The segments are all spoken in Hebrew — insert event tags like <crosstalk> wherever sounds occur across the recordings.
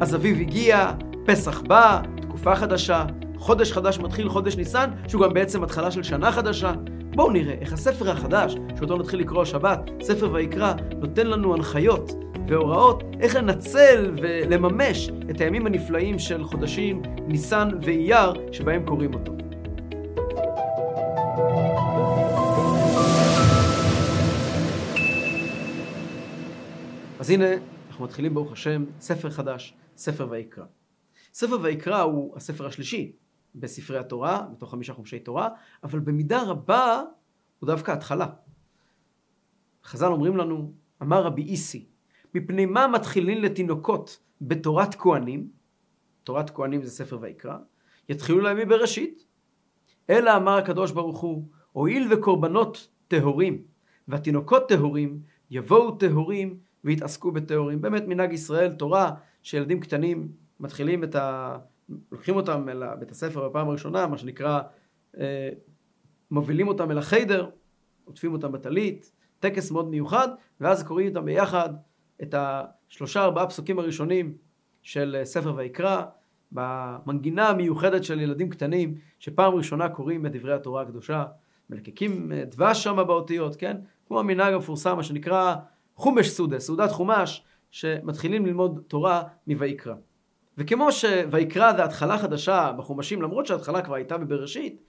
אז אביב הגיע, פסח בא, תקופה חדשה, חודש חדש מתחיל, חודש ניסן, שהוא גם בעצם התחלה של שנה חדשה. בואו נראה איך הספר החדש, שאותו נתחיל לקרוא השבת, ספר ויקרא, נותן לנו הנחיות והוראות איך לנצל ולממש את הימים הנפלאים של חודשים ניסן ואייר שבהם קוראים אותו. אז הנה, אנחנו מתחילים ברוך השם ספר חדש, ספר ויקרא. ספר ויקרא הוא הספר השלישי בספרי התורה, בתוך חמישה חומשי תורה, אבל במידה רבה הוא דווקא התחלה. חז"ל אומרים לנו, אמר רבי איסי, מפני מה מתחילים לתינוקות בתורת כהנים, תורת כהנים זה ספר ויקרא, יתחילו להם מבראשית. אלא אמר הקדוש ברוך הוא, הואיל וקורבנות טהורים, והתינוקות טהורים, יבואו טהורים ויתעסקו בטהורים. באמת מנהג ישראל, תורה, שילדים קטנים מתחילים את ה... לוקחים אותם אל בית הספר בפעם הראשונה, מה שנקרא, אה, מובילים אותם אל החיידר, עוטפים אותם בטלית, טקס מאוד מיוחד, ואז קוראים איתם ביחד את השלושה ארבעה פסוקים הראשונים של אה, ספר ויקרא, במנגינה המיוחדת של ילדים קטנים, שפעם ראשונה קוראים את דברי התורה הקדושה, מלקקים אה, דבש שם באותיות, כן? כמו המנהג המפורסם, מה שנקרא חומש סעודה, סעודת חומש, שמתחילים ללמוד תורה מויקרא. וכמו שויקרא זה התחלה חדשה בחומשים, למרות שההתחלה כבר הייתה בבראשית,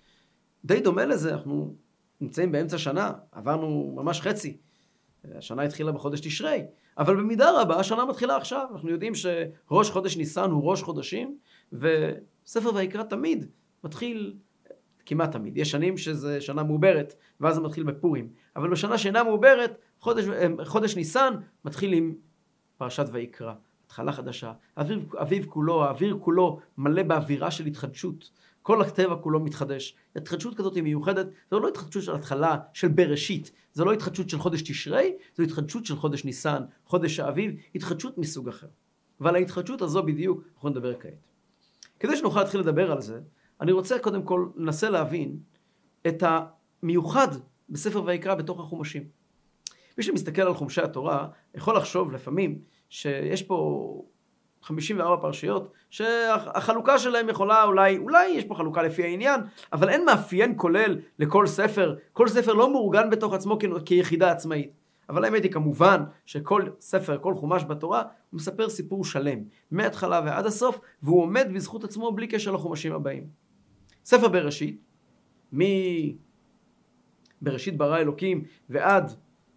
די דומה לזה, אנחנו נמצאים באמצע שנה, עברנו ממש חצי. השנה התחילה בחודש תשרי, אבל במידה רבה השנה מתחילה עכשיו. אנחנו יודעים שראש חודש ניסן הוא ראש חודשים, וספר ויקרא תמיד מתחיל, כמעט תמיד, יש שנים שזה שנה מעוברת, ואז זה מתחיל בפורים, אבל בשנה שאינה מעוברת, חודש, חודש ניסן מתחיל עם פרשת ויקרא. התחלה חדשה, האביב, האביב כולו, האוויר כולו מלא באווירה של התחדשות. כל הטבע כולו מתחדש. התחדשות כזאת היא מיוחדת, זו לא התחדשות של התחלה, של בראשית, זו לא התחדשות של חודש תשרי, זו התחדשות של חודש ניסן, חודש האביב, התחדשות מסוג אחר. ועל ההתחדשות הזו בדיוק אנחנו נדבר כעת. כדי שנוכל להתחיל לדבר על זה, אני רוצה קודם כל לנסה להבין את המיוחד בספר ויקרא בתוך החומשים. מי שמסתכל על חומשי התורה יכול לחשוב לפעמים שיש פה 54 פרשיות, שהחלוקה שלהם יכולה אולי, אולי יש פה חלוקה לפי העניין, אבל אין מאפיין כולל לכל ספר, כל ספר לא מאורגן בתוך עצמו כיחידה עצמאית. אבל האמת היא כמובן שכל ספר, כל חומש בתורה, הוא מספר סיפור שלם, מההתחלה ועד הסוף, והוא עומד בזכות עצמו בלי קשר לחומשים הבאים. ספר בראשית, מבראשית ברא אלוקים ועד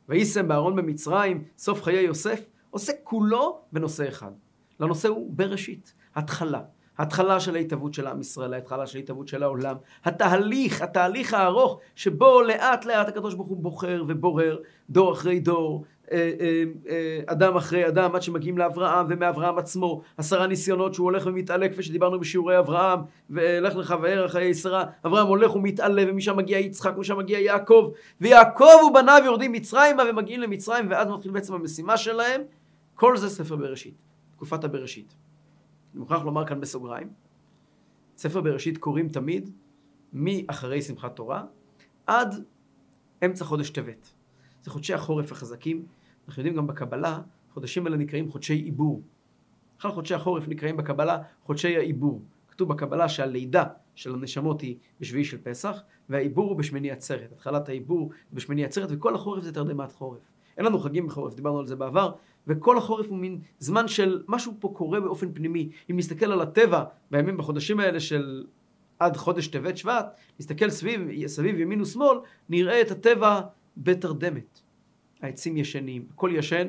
וישם בארון במצרים, סוף חיי יוסף, עוסק כולו בנושא אחד. לנושא הוא בראשית, התחלה. התחלה של ההתהוות של עם ישראל, ההתחלה של ההתהוות של העולם, התהליך, התהליך הארוך שבו לאט לאט הקדוש ברוך הוא בוחר ובורר דור אחרי דור, אדם אחרי אדם עד שמגיעים לאברהם ומאברהם עצמו עשרה ניסיונות שהוא הולך ומתעלה כפי שדיברנו בשיעורי אברהם ולך לך וערך חיי שרה אברהם הולך ומתעלה ומשם מגיע יצחק ומשם מגיע יעקב ויעקב ובניו יורדים מצרימה ומגיעים למצרים ואז מתחיל בעצם המשימה שלהם. כל זה ספר בראשית תקופת הבראשית. אני מוכרח לומר כאן בסוגריים ספר בראשית קוראים תמיד מאחרי שמחת תורה עד אמצע חודש טבת. זה חודשי החורף החזקים אנחנו יודעים גם בקבלה, חודשים האלה נקראים חודשי עיבור. בכלל חודשי החורף נקראים בקבלה חודשי העיבור. כתוב בקבלה שהלידה של הנשמות היא בשביעי של פסח, והעיבור הוא בשמיני עצרת. התחלת העיבור בשמיני עצרת, וכל החורף זה תרדמת חורף. אין לנו חגים בחורף, דיברנו על זה בעבר, וכל החורף הוא מין זמן של משהו פה קורה באופן פנימי. אם נסתכל על הטבע בימים, בחודשים האלה של עד חודש טבת שבט, נסתכל סביב, סביב ימין ושמאל, נראה את הטבע בתרדמת. העצים ישנים, הכל ישן.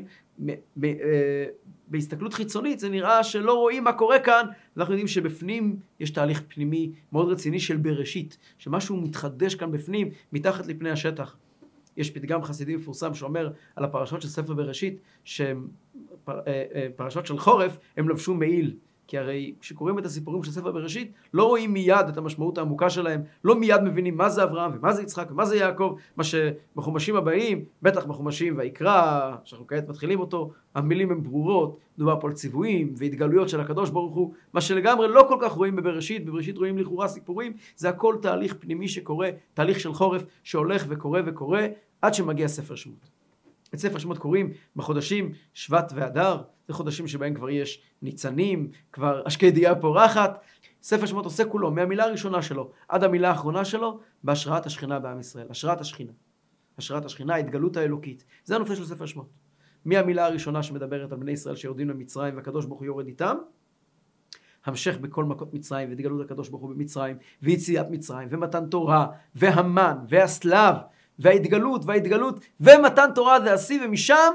אה, בהסתכלות חיצונית זה נראה שלא רואים מה קורה כאן, ואנחנו יודעים שבפנים יש תהליך פנימי מאוד רציני של בראשית, שמשהו מתחדש כאן בפנים, מתחת לפני השטח. יש פתגם חסידי מפורסם שאומר על הפרשות של ספר בראשית, שפרשות אה, אה, של חורף הם לבשו מעיל. כי הרי כשקוראים את הסיפורים של ספר בראשית, לא רואים מיד את המשמעות העמוקה שלהם, לא מיד מבינים מה זה אברהם ומה זה יצחק ומה זה יעקב, מה שבחומשים הבאים, בטח בחומשים ויקרא, שאנחנו כעת מתחילים אותו, המילים הן ברורות, מדובר פה על ציוויים והתגלויות של הקדוש ברוך הוא, מה שלגמרי לא כל כך רואים בבראשית, בבראשית רואים לכאורה סיפורים, זה הכל תהליך פנימי שקורה, תהליך של חורף שהולך וקורה וקורה, עד שמגיע ספר שמות. את ספר שמות קוראים בחודשים שבט ואדר, זה חודשים שבהם כבר יש ניצנים, כבר השקדייה פורחת. ספר שמות עושה כולו, מהמילה הראשונה שלו עד המילה האחרונה שלו, בהשראת השכינה בעם ישראל, השראת השכינה. השראת השכינה, ההתגלות האלוקית. זה הנושא של ספר שמות. מהמילה הראשונה שמדברת על בני ישראל שיורדים למצרים והקדוש ברוך הוא יורד איתם, המשך בכל מכות מצרים והתגלות הקדוש ברוך הוא במצרים ויציאת מצרים ומתן תורה והמן והסלב וההתגלות וההתגלות ומתן תורה והשיא ומשם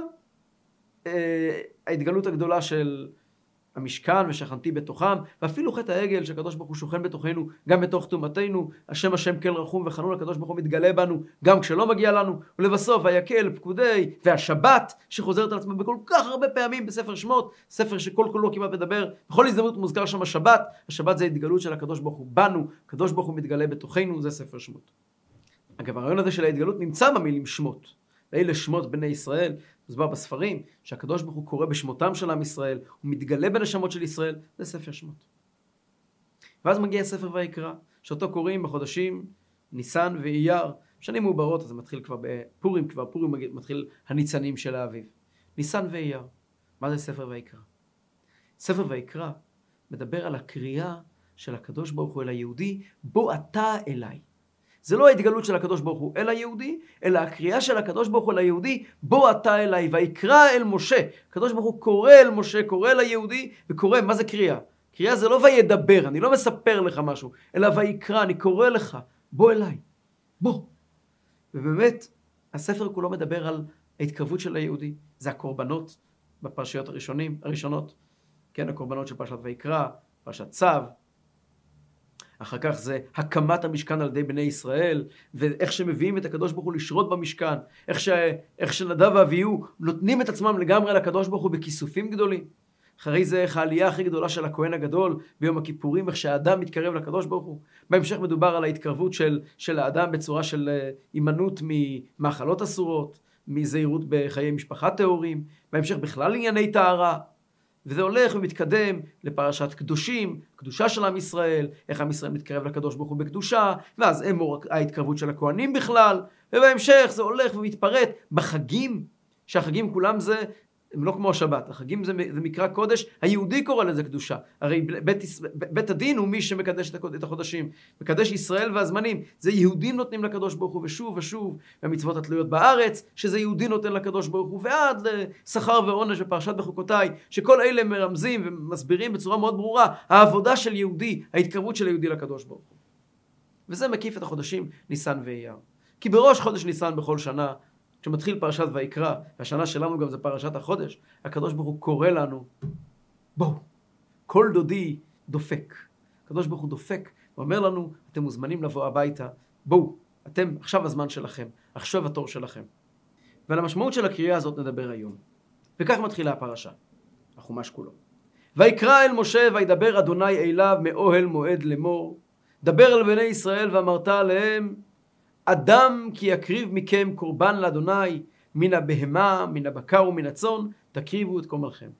אה, ההתגלות הגדולה של המשכן ושכנתי בתוכם, ואפילו חטא העגל שהקדוש ברוך הוא שוכן בתוכנו, גם בתוך טומאתנו, השם השם כל רחום וחנון, הקדוש ברוך הוא מתגלה בנו, גם כשלא מגיע לנו, ולבסוף ויקל פקודי, והשבת שחוזרת על עצמה בכל כך הרבה פעמים בספר שמות, ספר שכל כולו כמעט מדבר, בכל הזדמנות מוזכר שם השבת, השבת זה התגלות של הקדוש ברוך הוא בנו, הקדוש ברוך הוא מתגלה בתוכנו, זה ספר שמות. אגב הרעיון הזה של ההתגלות נמצא במילים שמות. אלה שמות בני ישראל, מוסבר בספרים, שהקדוש ברוך הוא קורא בשמותם של עם ישראל, הוא מתגלה בנשמות של ישראל, זה ספר שמות. ואז מגיע ספר ויקרא, שאותו קוראים בחודשים ניסן ואייר, שנים מעוברות, אז זה מתחיל כבר בפורים, כבר פורים מתחיל הניצנים של האביב. ניסן ואייר, מה זה ספר ויקרא? ספר ויקרא מדבר על הקריאה של הקדוש ברוך הוא אל היהודי, בוא אתה אליי. זה לא ההתגלות של הקדוש ברוך הוא אל היהודי, אלא הקריאה של הקדוש ברוך הוא אל היהודי, בוא אתה אליי, ויקרא אל משה. הקדוש ברוך הוא קורא אל משה, קורא אל היהודי, וקורא, מה זה קריאה? קריאה זה לא וידבר, אני לא מספר לך משהו, אלא ויקרא, אני קורא לך, בוא אליי, בוא. ובאמת, הספר כולו מדבר על ההתקרבות של היהודי. זה הקורבנות בפרשיות הראשונים, הראשונות, כן, הקורבנות של פרשת ויקרא, פרשת צו, אחר כך זה הקמת המשכן על ידי בני ישראל, ואיך שמביאים את הקדוש ברוך הוא לשרות במשכן, איך, ש... איך שנדב ואביהו נותנים את עצמם לגמרי לקדוש ברוך הוא בכיסופים גדולים. אחרי זה איך העלייה הכי גדולה של הכהן הגדול ביום הכיפורים, איך שהאדם מתקרב לקדוש ברוך הוא. בהמשך מדובר על ההתקרבות של, של האדם בצורה של אה, הימנעות ממאכלות אסורות, מזהירות בחיי משפחה טהורים, בהמשך בכלל ענייני טהרה. וזה הולך ומתקדם לפרשת קדושים, קדושה של עם ישראל, איך עם ישראל מתקרב לקדוש ברוך הוא בקדושה, ואז אמור ההתקרבות של הכוהנים בכלל, ובהמשך זה הולך ומתפרט בחגים, שהחגים כולם זה הם לא כמו השבת, החגים זה, זה מקרא קודש, היהודי קורא לזה קדושה. הרי בית, בית הדין הוא מי שמקדש את החודשים. מקדש ישראל והזמנים. זה יהודים נותנים לקדוש ברוך הוא ושוב ושוב, והמצוות התלויות בארץ, שזה יהודי נותן לקדוש ברוך הוא, ועד לשכר ועונש בפרשת בחוקותיי, שכל אלה מרמזים ומסבירים בצורה מאוד ברורה, העבודה של יהודי, ההתקרבות של היהודי לקדוש ברוך הוא. וזה מקיף את החודשים ניסן ואייר. כי בראש חודש ניסן בכל שנה כשמתחיל פרשת ויקרא, והשנה שלנו גם זה פרשת החודש, הקדוש ברוך הוא קורא לנו, בואו, כל דודי דופק. הקדוש ברוך הוא דופק ואומר לנו, אתם מוזמנים לבוא הביתה, בואו, אתם, עכשיו הזמן שלכם, עכשיו התור שלכם. ועל המשמעות של הקריאה הזאת נדבר היום. וכך מתחילה הפרשה, החומש כולו. ויקרא אל משה וידבר אדוני אליו מאוהל מועד לאמור, דבר אל בני ישראל ואמרת עליהם אדם כי יקריב מכם קורבן לאדוני מן הבהמה, מן הבקר ומן הצאן, תקריבו את קומלכם.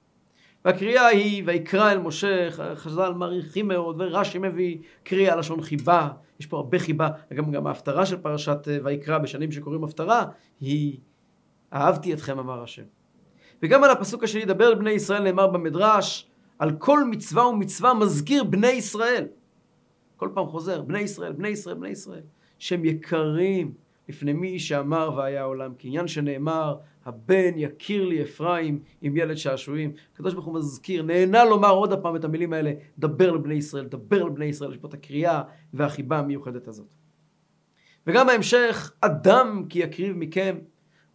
והקריאה היא, ויקרא אל משה, חז"ל מעריכים מאוד, ורש"י מביא קריאה לשון חיבה, יש פה הרבה חיבה, גם, גם ההפטרה של פרשת אה, ויקרא בשנים שקוראים הפטרה, היא אהבתי אתכם אמר השם. וגם על הפסוק השני, דבר בני ישראל נאמר במדרש, על כל מצווה ומצווה מזכיר בני ישראל. כל פעם חוזר, בני ישראל, בני ישראל, בני ישראל. שהם יקרים לפני מי שאמר והיה עולם. כעניין שנאמר, הבן יכיר לי אפרים עם ילד שעשועים. הקדוש ברוך הוא מזכיר, נהנה לומר עוד הפעם את המילים האלה, דבר לבני ישראל, דבר לבני ישראל, יש פה את הקריאה והחיבה המיוחדת הזאת. וגם ההמשך, אדם כי יקריב מכם.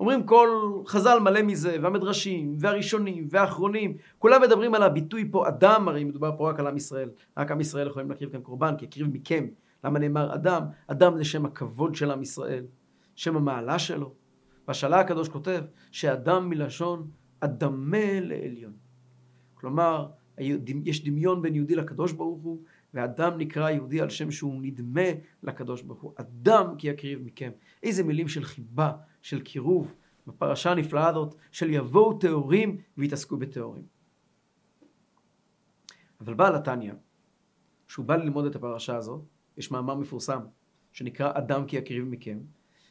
אומרים כל חז"ל מלא מזה, והמדרשים, והראשונים, והאחרונים, כולם מדברים על הביטוי פה אדם, הרי מדובר פה רק על עם ישראל, רק עם ישראל יכולים להקריב כאן קורבן, כי יקריב מכם. למה נאמר אדם? אדם זה שם הכבוד של עם ישראל, שם המעלה שלו. והשאלה הקדוש כותב שאדם מלשון אדמה לעליון. כלומר, יש דמיון בין יהודי לקדוש ברוך הוא, ואדם נקרא יהודי על שם שהוא נדמה לקדוש ברוך הוא. אדם כי יקריב מכם. איזה מילים של חיבה, של קירוב, בפרשה הנפלאה הזאת של יבואו טהורים ויתעסקו בטהורים. אבל בעל התניא, שהוא בא ללמוד את הפרשה הזאת, יש מאמר מפורסם שנקרא אדם כי יקריב מכם,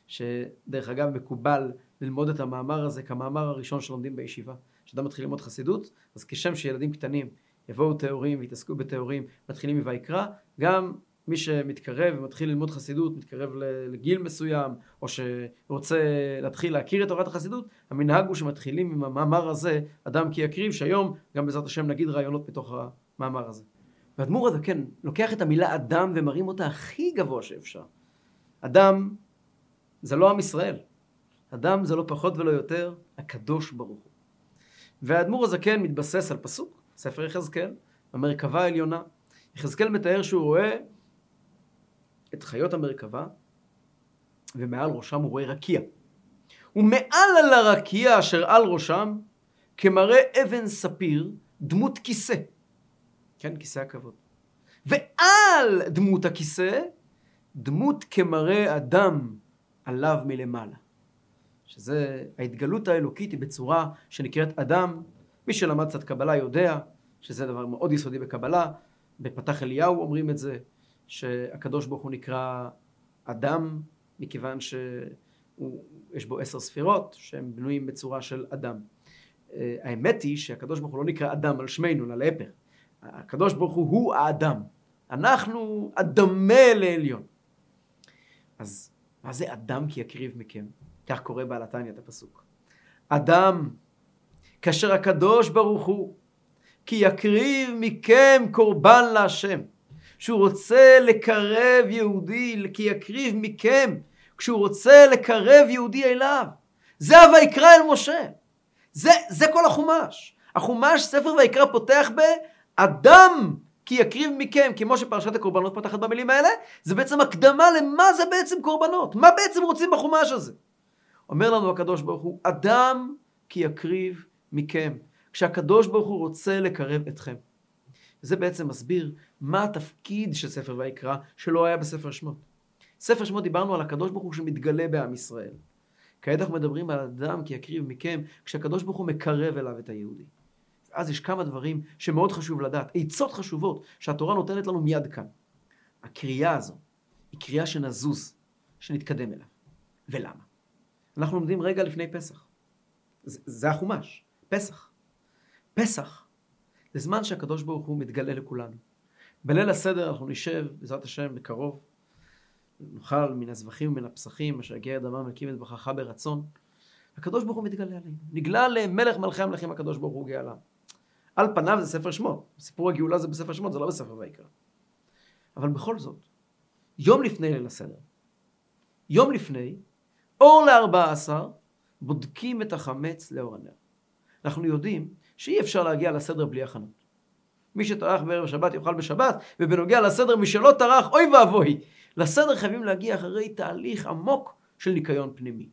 שדרך אגב מקובל ללמוד את המאמר הזה כמאמר הראשון שלומדים בישיבה. כשאדם מתחיל ללמוד חסידות, אז כשם שילדים קטנים יבואו טהורים ויתעסקו בטהורים, מתחילים מויקרא, גם מי שמתקרב ומתחיל ללמוד חסידות, מתקרב לגיל מסוים, או שרוצה להתחיל להכיר את תורת החסידות, המנהג הוא שמתחילים עם המאמר הזה, אדם כי יקריב, שהיום גם בעזרת השם נגיד רעיונות מתוך המאמר הזה. והאדמו"ר הזה כן לוקח את המילה אדם ומרים אותה הכי גבוה שאפשר. אדם זה לא עם ישראל. אדם זה לא פחות ולא יותר הקדוש ברוך הוא. והאדמו"ר הזקן מתבסס על פסוק, ספר יחזקאל, המרכבה העליונה. יחזקאל מתאר שהוא רואה את חיות המרכבה, ומעל ראשם הוא רואה רקיע. ומעל על הרקיע אשר על ראשם, כמראה אבן ספיר, דמות כיסא. כן, כיסא הכבוד. ועל דמות הכיסא, דמות כמראה אדם עליו מלמעלה. שזה, ההתגלות האלוקית היא בצורה שנקראת אדם. מי שלמד קצת קבלה יודע שזה דבר מאוד יסודי בקבלה. בפתח אליהו אומרים את זה, שהקדוש ברוך הוא נקרא אדם, מכיוון שיש בו עשר ספירות שהם בנויים בצורה של אדם. אה, האמת היא שהקדוש ברוך הוא לא נקרא אדם על שמנו, אלא להפך. הקדוש ברוך הוא הוא האדם. אנחנו אדמה לעליון. אז מה זה אדם כי יקריב מכם? כך קורא בעל התניא את הפסוק. אדם, כאשר הקדוש ברוך הוא כי יקריב מכם קורבן להשם. שהוא רוצה לקרב יהודי, כי יקריב מכם, כשהוא רוצה לקרב יהודי אליו. זה הויקרא אל משה. זה, זה כל החומש. החומש, ספר ויקרא פותח באדם כי יקריב מכם, כמו שפרשת הקורבנות פותחת במילים האלה, זה בעצם הקדמה למה זה בעצם קורבנות. מה בעצם רוצים בחומש הזה? אומר לנו הקדוש ברוך הוא, אדם כי יקריב מכם. כשהקדוש ברוך הוא רוצה לקרב אתכם. זה בעצם מסביר מה התפקיד של ספר ויקרא שלא היה בספר שמות. ספר שמות דיברנו על הקדוש ברוך הוא שמתגלה בעם ישראל. כעת אנחנו מדברים על אדם כי יקריב מכם, כשהקדוש ברוך הוא מקרב אליו את היהודי. אז יש כמה דברים שמאוד חשוב לדעת, עצות חשובות שהתורה נותנת לנו מיד כאן. הקריאה הזו היא קריאה שנזוז, שנתקדם אליו. ולמה? אנחנו לומדים רגע לפני פסח. זה, זה החומש, פסח. פסח זה זמן שהקדוש ברוך הוא מתגלה לכולנו. בליל הסדר אנחנו נשב, בעזרת השם, בקרוב, נאכל מן הזבחים ומן הפסחים, אשר יגיע דמם מקים את ברכך ברצון. הקדוש ברוך הוא מתגלה עלינו. נגלה למלך מלכי המלכים הקדוש ברוך הוא גאלה. על פניו זה ספר שמות. סיפור הגאולה זה בספר שמות, זה לא בספר ויקרא. אבל בכל זאת, יום לפני ליל הסדר, יום לפני, אור לארבע עשר, בודקים את החמץ לאור הנר. אנחנו יודעים שאי אפשר להגיע לסדר בלי הכנות. מי שטרח בערב שבת יאכל בשבת, ובנוגע לסדר מי שלא טרח, אוי ואבוי. לסדר חייבים להגיע אחרי תהליך עמוק של ניקיון פנימי.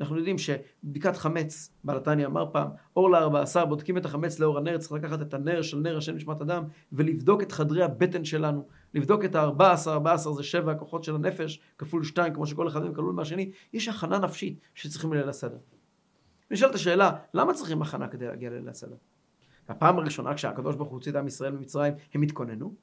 אנחנו יודעים שבדיקת חמץ, בעל התניא אמר פעם, אור לארבע עשר, בודקים את החמץ לאור הנר, צריך לקחת את הנר של נר השם נשמת אדם, ולבדוק את חדרי הבטן שלנו, לבדוק את הארבע עשר, ארבע עשר זה שבע הכוחות של הנפש, כפול שתיים, כמו שכל אחד מהם כלול מהשני, יש הכנה נפשית שצריכים ליל הסדר. נשאלת השאלה, למה צריכים הכנה כדי להגיע לליל הסדר? הפעם הראשונה כשהקדוש ברוך הוא הוציא את עם ישראל ממצרים, הם התכוננו?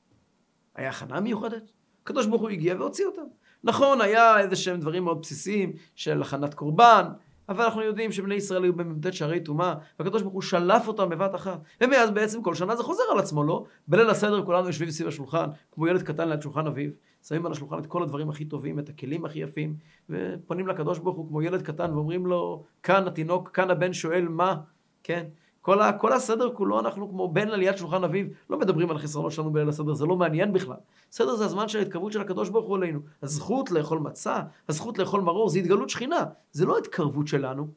היה הכנה מיוחדת? הקדוש ברוך הוא הגיע והוציא אותם. נכון, היה איזה שהם דברים מאוד בסיסיים של הכנת קורבן, אבל אנחנו יודעים שבני ישראל היו במ"ט שערי טומאה, והקדוש ברוך הוא שלף אותם בבת אחת. ומאז בעצם כל שנה זה חוזר על עצמו, לא? בליל הסדר כולנו יושבים סביב השולחן, כמו ילד קטן ליד שולחן אביו, שמים על השולחן את כל הדברים הכי טובים, את הכלים הכי יפים, ופונים לקדוש ברוך הוא כמו ילד קטן ואומרים לו, כאן התינוק, כאן הבן שואל מה, כן? כל, ה, כל הסדר כולו אנחנו כמו בן עליית שולחן אביב, לא מדברים על החסרונות שלנו בליל הסדר, זה לא מעניין בכלל. סדר זה הזמן של ההתקרבות של הקדוש ברוך הוא עלינו. הזכות לאכול מצה, הזכות לאכול מרור, זה התגלות שכינה, זה לא התקרבות שלנו.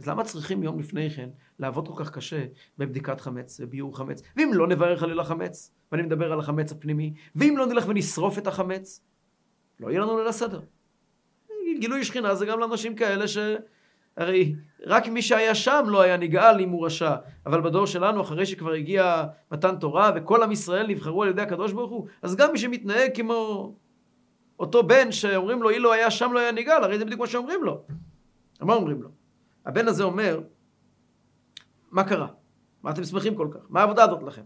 אז למה צריכים יום לפני כן לעבוד כל כך קשה בבדיקת חמץ וביור חמץ? ואם לא נברך חלילה חמץ, ואני מדבר על החמץ הפנימי, ואם לא נלך ונשרוף את החמץ, לא יהיה לנו ליל הסדר. גילוי שכינה זה גם לאנשים כאלה ש... הרי רק מי שהיה שם לא היה נגאל אם הוא רשע. אבל בדור שלנו, אחרי שכבר הגיע מתן תורה וכל עם ישראל נבחרו על ידי הקדוש ברוך הוא, אז גם מי שמתנהג כמו אותו בן שאומרים לו, אילו היה שם לא היה נגאל, הרי זה בדיוק מה שאומרים לו. מה אומרים לו? הבן הזה אומר, מה קרה? מה אתם שמחים כל כך? מה העבודה הזאת לכם?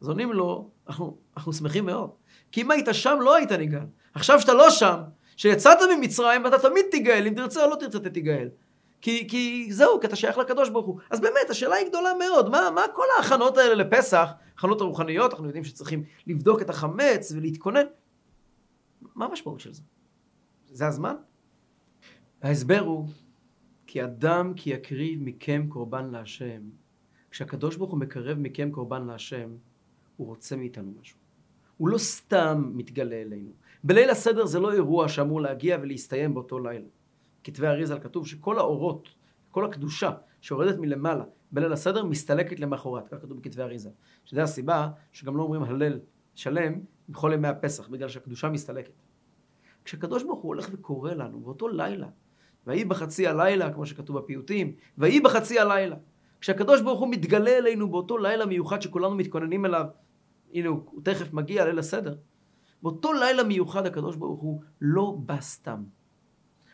אז עונים לו, אנחנו, אנחנו שמחים מאוד. כי אם היית שם לא היית נגאל. עכשיו שאתה לא שם, שיצאת ממצרים ואתה תמיד תיגאל, אם תרצה או לא תרצה אתה תיגאל. כי, כי זהו, כי אתה שייך לקדוש ברוך הוא. אז באמת, השאלה היא גדולה מאוד. מה, מה כל ההכנות האלה לפסח, הכנות הרוחניות, אנחנו יודעים שצריכים לבדוק את החמץ ולהתכונן. מה המשמעות של זה? זה הזמן? ההסבר הוא, כי אדם כי יקריב מכם קורבן להשם. כשהקדוש ברוך הוא מקרב מכם קורבן להשם, הוא רוצה מאיתנו משהו. הוא לא סתם מתגלה אלינו. בליל הסדר זה לא אירוע שאמור להגיע ולהסתיים באותו לילה. כתבי אריזל כתוב שכל האורות, כל הקדושה שיורדת מלמעלה בליל הסדר מסתלקת למחרת, כך כתוב בכתבי אריזל. שזה הסיבה שגם לא אומרים הלל שלם בכל ימי הפסח, בגלל שהקדושה מסתלקת. כשהקדוש ברוך הוא הולך וקורא לנו באותו לילה, ויהי בחצי הלילה, כמו שכתוב בפיוטים, ויהי בחצי הלילה. כשהקדוש ברוך הוא מתגלה אלינו באותו לילה מיוחד שכולנו מתכוננים אליו, הנה הוא, תכף מגיע ליל הסדר. באותו לילה מיוחד הקדוש ברוך הוא לא בא סתם.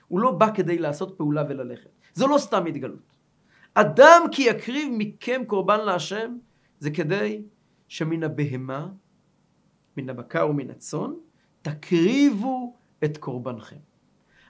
הוא לא בא כדי לעשות פעולה וללכת. זו לא סתם התגלות. אדם כי יקריב מכם קורבן להשם, זה כדי שמן הבהמה, מן הבקר ומן הצאן, תקריבו את קורבנכם.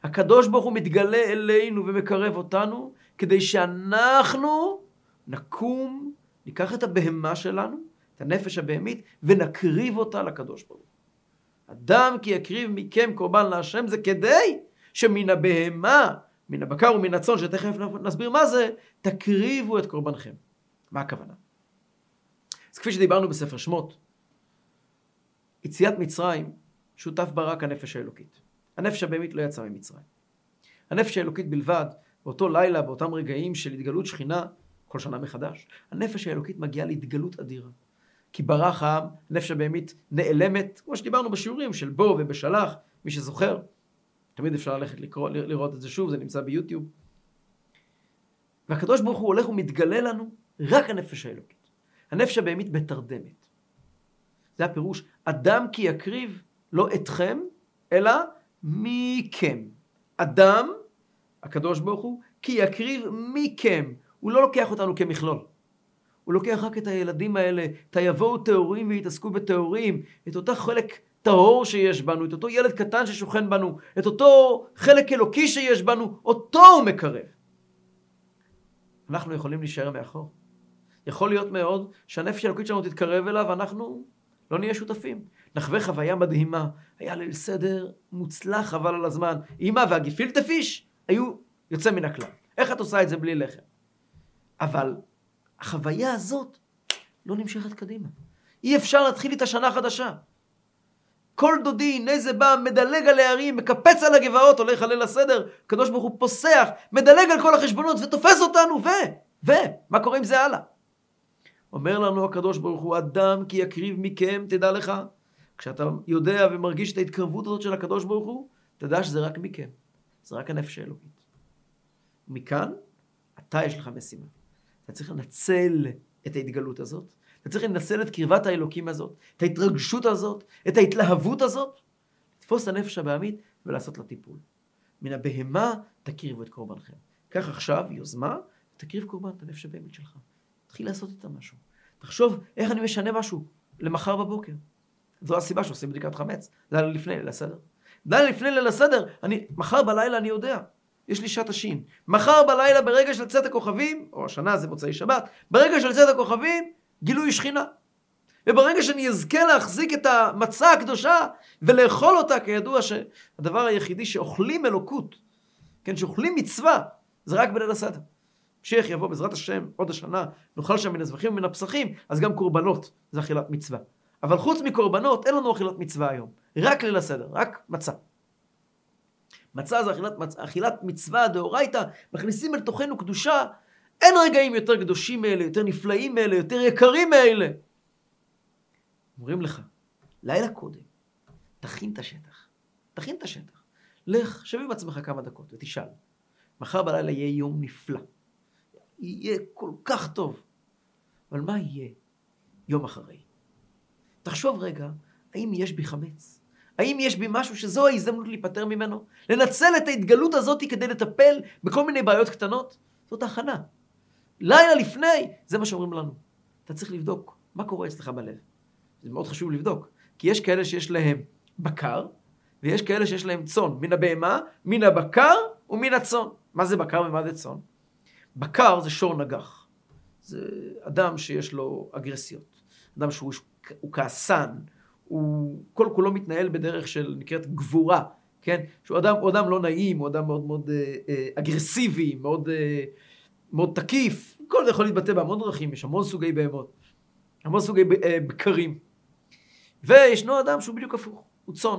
הקדוש ברוך הוא מתגלה אלינו ומקרב אותנו כדי שאנחנו נקום, ניקח את הבהמה שלנו, את הנפש הבהמית, ונקריב אותה לקדוש ברוך הוא. אדם כי יקריב מכם קורבן להשם זה כדי שמן הבהמה, מן הבקר ומן הצאן, שתכף נסביר מה זה, תקריבו את קורבנכם. מה הכוונה? אז כפי שדיברנו בספר שמות, יציאת מצרים שותף בה רק הנפש האלוקית. הנפש הבהמית לא יצאה ממצרים. הנפש האלוקית בלבד, באותו לילה, באותם רגעים של התגלות שכינה, כל שנה מחדש, הנפש האלוקית מגיעה להתגלות אדירה. כי ברח העם, הנפש הבהמית נעלמת, כמו שדיברנו בשיעורים של בו ובשלח, מי שזוכר. תמיד אפשר ללכת לקרוא, לראות את זה שוב, זה נמצא ביוטיוב. והקדוש ברוך הוא הולך ומתגלה לנו רק הנפש האלוקית. הנפש הבהמית בתרדמת. זה הפירוש, אדם כי יקריב לא אתכם, אלא מכם. אדם, הקדוש ברוך הוא, כי יקריב מכם. הוא לא לוקח אותנו כמכלול. הוא לוקח רק את הילדים האלה, את היבואו טהורים ויתעסקו בטהורים, את אותה חלק טהור שיש בנו, את אותו ילד קטן ששוכן בנו, את אותו חלק אלוקי שיש בנו, אותו הוא מקרב. אנחנו יכולים להישאר מאחור. יכול להיות מאוד שהנפש האלוקית שלנו תתקרב אליו ואנחנו לא נהיה שותפים. נחווה חוויה מדהימה, היה ליל סדר מוצלח חבל על הזמן. אמא והגפילטה פיש היו יוצא מן הכלל. איך את עושה את זה בלי לחם? אבל החוויה הזאת לא נמשכת קדימה. אי אפשר להתחיל איתה שנה חדשה. כל דודי, הנה זה בא, מדלג על הערים, מקפץ על הגבעות, הולך על ליל הסדר, הקדוש ברוך הוא פוסח, מדלג על כל החשבונות ותופס אותנו, ו, ו, מה קורה עם זה הלאה? אומר לנו הקדוש ברוך הוא, אדם כי יקריב מכם, תדע לך, כשאתה יודע ומרגיש את ההתקרבות הזאת של הקדוש ברוך הוא, תדע שזה רק מכם, זה רק הנפש האלוקית. מכאן, אתה יש לך משימה. אתה צריך לנצל את ההתגלות הזאת, אתה צריך לנצל את קרבת האלוקים הזאת, את ההתרגשות הזאת, את ההתלהבות הזאת, לתפוס את הנפש הבעמית ולעשות לה טיפול. מן הבהמה תקריבו את קורבנכם. קח עכשיו יוזמה, תקריב קורבן את הנפש הבהמית שלך. תתחיל לעשות איתה משהו. תחשוב איך אני משנה משהו למחר בבוקר. זו הסיבה שעושים בדיקת חמץ, לילה לפני ליל הסדר. לילה לפני ליל הסדר, אני, מחר בלילה אני יודע, יש לי שעת השין. מחר בלילה ברגע של צאת הכוכבים, או השנה זה מוצאי שבת, ברגע של צאת הכוכבים, גילוי שכינה. וברגע שאני אזכה להחזיק את המצה הקדושה ולאכול אותה, כידוע שהדבר היחידי שאוכלים אלוקות, כן, שאוכלים מצווה, זה רק בליל הסדר. משיח יבוא בעזרת השם עוד השנה, נאכל שם מן הזבחים ומן הפסחים, אז גם קורבנות זה אכילת מצווה. אבל חוץ מקורבנות אין לנו אכילת מצווה היום, רק ליל הסדר, רק מצה. מצה זה אכילת, מצ... אכילת מצווה דאורייתא, מכניסים אל תוכנו קדושה, אין רגעים יותר קדושים מאלה, יותר נפלאים מאלה, יותר יקרים מאלה. אומרים לך, לילה קודם, תכין את השטח, תכין את השטח. לך, שב עם עצמך כמה דקות ותשאל. מחר בלילה יהיה יום נפלא. יהיה כל כך טוב. אבל מה יהיה יום אחרי? תחשוב רגע, האם יש בי חמץ? האם יש בי משהו שזו ההזדמנות להיפטר ממנו? לנצל את ההתגלות הזאת כדי לטפל בכל מיני בעיות קטנות? זאת הכנה. לילה לפני, זה מה שאומרים לנו. אתה צריך לבדוק מה קורה אצלך בלב. זה מאוד חשוב לבדוק, כי יש כאלה שיש להם בקר, ויש כאלה שיש להם צאן, מן הבהמה, מן הבקר ומן הצאן. מה זה בקר ומה זה צאן? בקר זה שור נגח. זה אדם שיש לו אגרסיות. אדם שהוא הוא כעסן, הוא כל כולו מתנהל בדרך של נקראת גבורה, כן? שהוא אדם, הוא אדם לא נעים, הוא אדם מאוד מאוד אה, אה, אגרסיבי, מאוד, אה, מאוד תקיף. כל זה יכול להתבטא בהמון דרכים, יש המון סוגי בהמות, המון סוגי בקרים. וישנו אדם שהוא בדיוק הפוך, הוא צאן.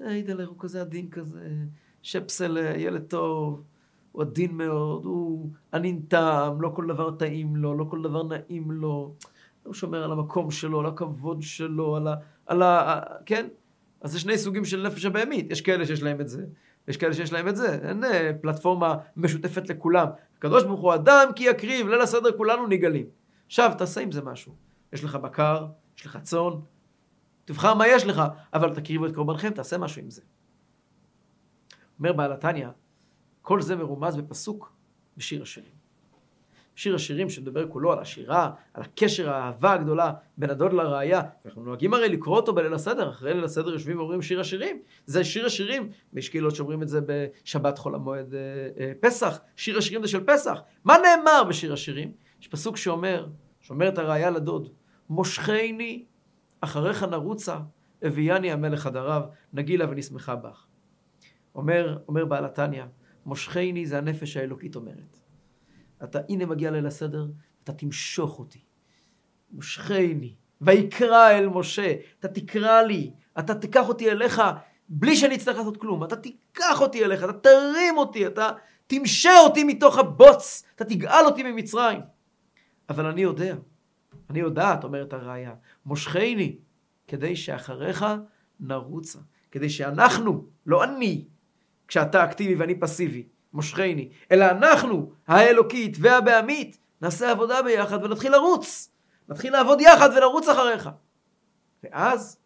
אידלר הוא כזה עדין כזה, שפסל ילד טוב, הוא עדין מאוד, הוא ענין טעם, לא כל דבר טעים לו, לא כל דבר נעים לו. הוא שומר על המקום שלו, על הכבוד שלו, על ה... על ה כן? אז זה שני סוגים של נפש הבהמית. יש כאלה שיש להם את זה, יש כאלה שיש להם את זה. אין אה, פלטפורמה משותפת לכולם. הקדוש ברוך הוא אדם כי יקריב, ליל הסדר כולנו נגאלים. עכשיו, תעשה עם זה משהו. יש לך בקר, יש לך צאן, תבחר מה יש לך, אבל תקריבו את קורבנכם, תעשה משהו עם זה. אומר בעל התניא, כל זה מרומז בפסוק בשיר השירים. שיר השירים שמדבר כולו על השירה, על הקשר האהבה הגדולה בין הדוד לראיה. אנחנו נוהגים הרי לקרוא אותו בליל הסדר, אחרי ליל הסדר יושבים ואומרים שיר השירים. זה שיר השירים, יש קהילות שאומרים את זה בשבת חול המועד אה, אה, פסח, שיר השירים זה של פסח. מה נאמר בשיר השירים? יש פסוק שאומר, שאומרת הראיה לדוד, מושכני אחריך נרוצה, הביאני המלך הדריו, נגילה ונשמחה בך. אומר, אומר בעל התניא, מושכני זה הנפש האלוקית אומרת. אתה, הנה מגיע ליל הסדר, אתה תמשוך אותי. מושכני, ויקרא אל משה, אתה תקרא לי, אתה תיקח אותי אליך בלי שאני אצטרך לעשות כלום, אתה תיקח אותי אליך, אתה תרים אותי, אתה תמשה אותי מתוך הבוץ, אתה תגאל אותי ממצרים. אבל אני יודע, אני יודעת, אומרת הראיה, מושכני, כדי שאחריך נרוצה, כדי שאנחנו, לא אני, כשאתה אקטיבי ואני פסיבי, מושכני, אלא אנחנו, האלוקית והבעמית, נעשה עבודה ביחד ונתחיל לרוץ. נתחיל לעבוד יחד ולרוץ אחריך. ואז,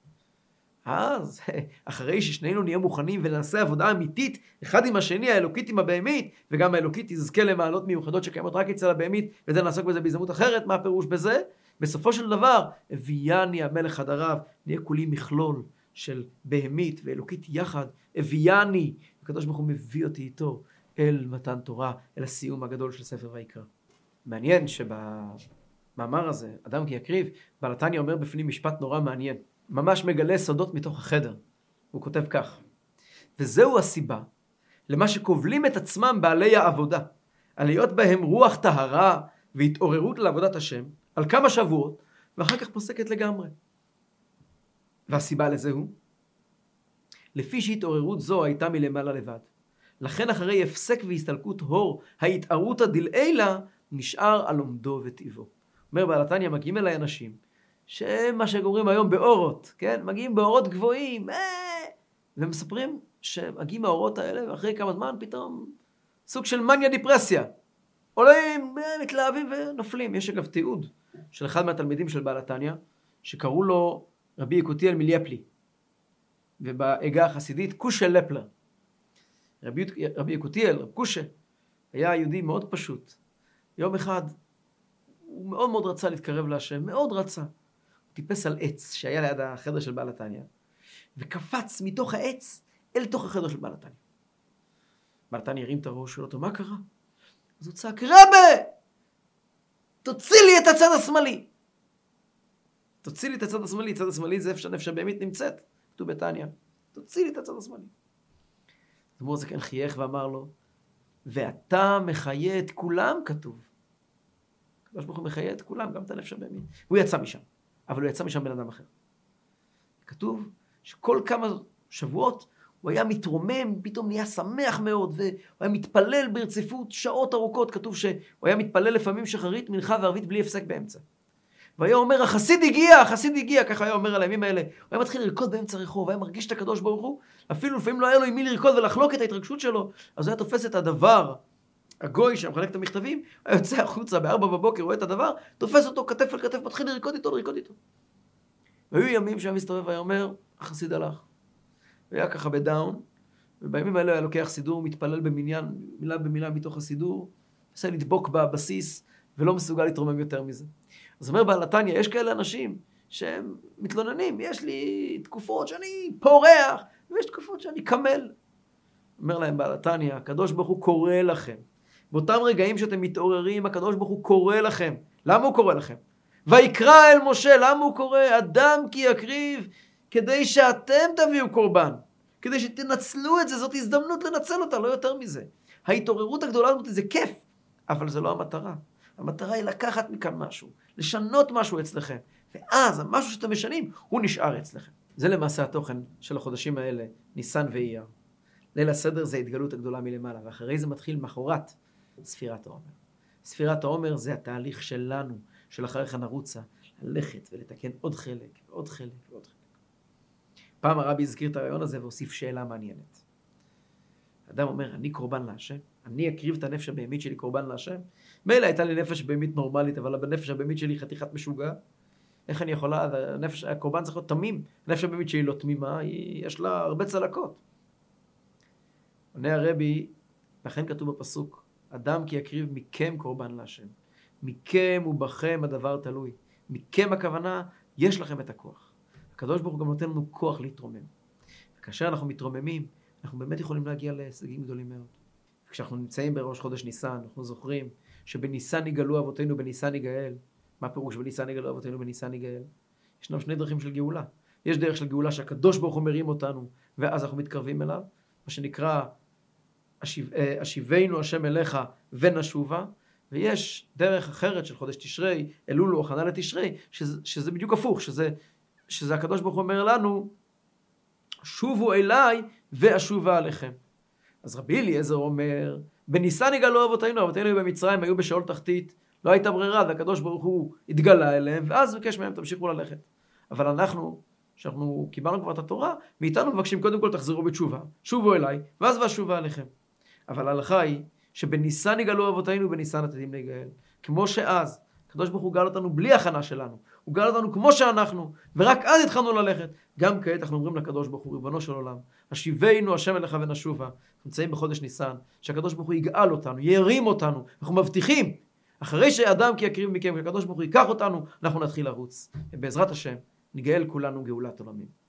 אז, <laughs> אחרי ששנינו נהיה מוכנים ונעשה עבודה אמיתית, אחד עם השני, האלוקית עם הבהמית, וגם האלוקית תזכה למעלות מיוחדות שקיימות רק אצל הבהמית, וזה נעסוק בזה בהזדמנות אחרת, מה הפירוש בזה? בסופו של דבר, הביאני המלך חדריו, נהיה כולי מכלול של בהמית ואלוקית יחד, הביאני, הקדוש ברוך הוא מביא אותי איתו אל מתן תורה, אל הסיום הגדול של ספר ויקרא. מעניין שבמאמר הזה, אדם כי יקריב, בעל התניא אומר בפנים משפט נורא מעניין, ממש מגלה סודות מתוך החדר. הוא כותב כך: וזהו הסיבה למה שכובלים את עצמם בעלי העבודה, על להיות בהם רוח טהרה והתעוררות לעבודת השם, על כמה שבועות, ואחר כך פוסקת לגמרי. והסיבה לזה הוא, לפי שהתעוררות זו הייתה מלמעלה לבד. לכן אחרי הפסק והסתלקות הור ההתערותא דלעילה, נשאר על עומדו וטבעו. אומר בעל התניא, מגיעים אליי אנשים, שהם מה שגומרים היום באורות, כן? מגיעים באורות גבוהים, אה! ומספרים שמגיעים האורות האלה, ואחרי כמה זמן פתאום סוג של מניה דיפרסיה. עולים, אה, מתלהבים ונופלים. יש אגב תיעוד של אחד מהתלמידים של בעל התניא, שקראו לו רבי יקותיאל מליפלי, ובעגה החסידית קושה לפלר. רבי, רבי יקותיאל, רב קושה, היה יהודי מאוד פשוט. יום אחד הוא מאוד מאוד רצה להתקרב להשם, מאוד רצה. הוא טיפס על עץ שהיה ליד החדר של בעל התניא, וקפץ מתוך העץ אל תוך החדר של בעל התניא. בעל התניא הרים את הראש, שואל אותו, מה קרה? אז הוא צעק, רבה! תוציא לי את הצד השמאלי! תוציא לי את הצד השמאלי, הצד השמאלי זה איפה שהנפש הבהמית נמצאת, כתוב בתניא. תוציא לי את הצד השמאלי. אדמו"ר זקן חייך ואמר לו, ואתה מחיה את כולם, כתוב. הקדוש ברוך הוא מחיה את כולם, גם את הנפש הבהמית. הוא יצא משם, אבל הוא יצא משם בן אדם אחר. כתוב שכל כמה שבועות הוא היה מתרומם, פתאום נהיה שמח מאוד, והוא היה מתפלל ברציפות שעות ארוכות. כתוב שהוא היה מתפלל לפעמים שחרית, מנחה וערבית בלי הפסק באמצע. והיה אומר, החסיד הגיע, החסיד הגיע, ככה היה אומר על הימים האלה. הוא היה מתחיל לרקוד באמצע רחוב, היה מרגיש את הקדוש ברוך הוא, אפילו לפעמים לא היה לו עם מי לרקוד ולחלוק את ההתרגשות שלו, אז הוא היה תופס את הדבר, הגוי שמחלק את המכתבים, היה יוצא החוצה בארבע בבוקר, רואה את הדבר, תופס אותו כתף אל כתף, מתחיל לרקוד איתו, לרקוד איתו. והיו ימים שהיה מסתובב והיה אומר, החסיד הלך. והיה ככה בדאון, ובימים האלה היה לוקח סידור, מתפלל במניין, מילה במילה מתוך הסידור, מנסה לדבוק בבסיס, ולא מסוגל להתרומם יותר מזה. אז אומר בעל התניא, יש כאלה אנשים שהם מתלוננים, יש לי תקופות שאני פורח, ויש תקופות שאני קמל. אומר להם בעל התניא, הקדוש ברוך הוא קורא לכם, באותם רגעים שאתם מתעוררים, הקדוש ברוך הוא קורא לכם. למה הוא קורא לכם? ויקרא אל משה, למה הוא קורא? אדם כי יקריב, כדי שאתם תביאו קורבן. כדי שתנצלו את זה, זאת הזדמנות לנצל אותה, לא יותר מזה. ההתעוררות הגדולה הזאת זה כיף, אבל זה לא המטרה. המטרה היא לקחת מכאן משהו, לשנות משהו אצלכם, ואז המשהו שאתם משנים, הוא נשאר אצלכם. זה למעשה התוכן של החודשים האלה, ניסן ואייר. ליל הסדר זה ההתגלות הגדולה מלמעלה, ואחרי זה מתחיל מחרת ספירת העומר. ספירת העומר זה התהליך שלנו, של אחריך נרוצה, ללכת ולתקן עוד חלק, ועוד חלק, ועוד חלק. פעם הרבי הזכיר את הרעיון הזה והוסיף שאלה מעניינת. אדם אומר, אני קורבן להשם, אני אקריב את הנפש הבהמית שלי קורבן להשם. מילא הייתה לי נפש בהמית נורמלית, אבל בנפש הבהמית שלי חתיכת משוגע. איך אני יכולה, הנפש, הקורבן צריך להיות תמים. הנפש הבהמית שלי לא תמימה, היא, יש לה הרבה צלקות. עונה הרבי, לכן כתוב בפסוק, אדם כי יקריב מכם קורבן להשם. מכם ובכם הדבר תלוי. מכם הכוונה, יש לכם את הכוח. הקדוש ברוך הוא גם נותן לנו כוח להתרומם. וכאשר אנחנו מתרוממים, אנחנו באמת יכולים להגיע להישגים גדולים מאוד. כשאנחנו נמצאים בראש חודש ניסן, אנחנו זוכרים שבניסן יגאלו אבותינו, בניסן יגאל. מה פירוש בניסן יגאלו אבותינו, בניסן יגאל? ישנם שני דרכים של גאולה. יש דרך של גאולה שהקדוש ברוך הוא מרים אותנו, ואז אנחנו מתקרבים אליו, מה שנקרא אשיב, אה, אשיבנו השם אליך ונשובה, ויש דרך אחרת של חודש תשרי, אלול הוא הכנה לתשרי, שזה, שזה בדיוק הפוך, שזה, שזה הקדוש ברוך הוא אומר לנו, שובו אליי ואשובה עליכם. אז רבי אליעזר אומר, בניסן יגאלו אבותינו, אבותינו היו במצרים, היו בשאול תחתית, לא הייתה ברירה, והקדוש ברוך הוא התגלה אליהם, ואז ביקש מהם, תמשיכו ללכת. אבל אנחנו, שאנחנו קיבלנו כבר את התורה, מאיתנו מבקשים קודם כל תחזרו בתשובה, שובו אליי, ואז ואשובה עליכם. אבל ההלכה היא, שבניסן יגאלו אבותינו, בניסן עתידים להיגאל. כמו שאז, הקדוש ברוך הוא גאל אותנו בלי הכנה שלנו. הוא גאל אותנו כמו שאנחנו, ורק אז התחלנו ללכת. גם כעת אנחנו אומרים לקדוש ברוך הוא, ריבונו של עולם, השיבנו השם אליך ונשובה. אנחנו נמצאים בחודש ניסן, שהקדוש ברוך הוא יגאל אותנו, ירים אותנו. אנחנו מבטיחים, אחרי שאדם כי יקריב מכם, שהקדוש ברוך הוא ייקח אותנו, אנחנו נתחיל לרוץ. ובעזרת השם, נגאל כולנו גאולת עולמים.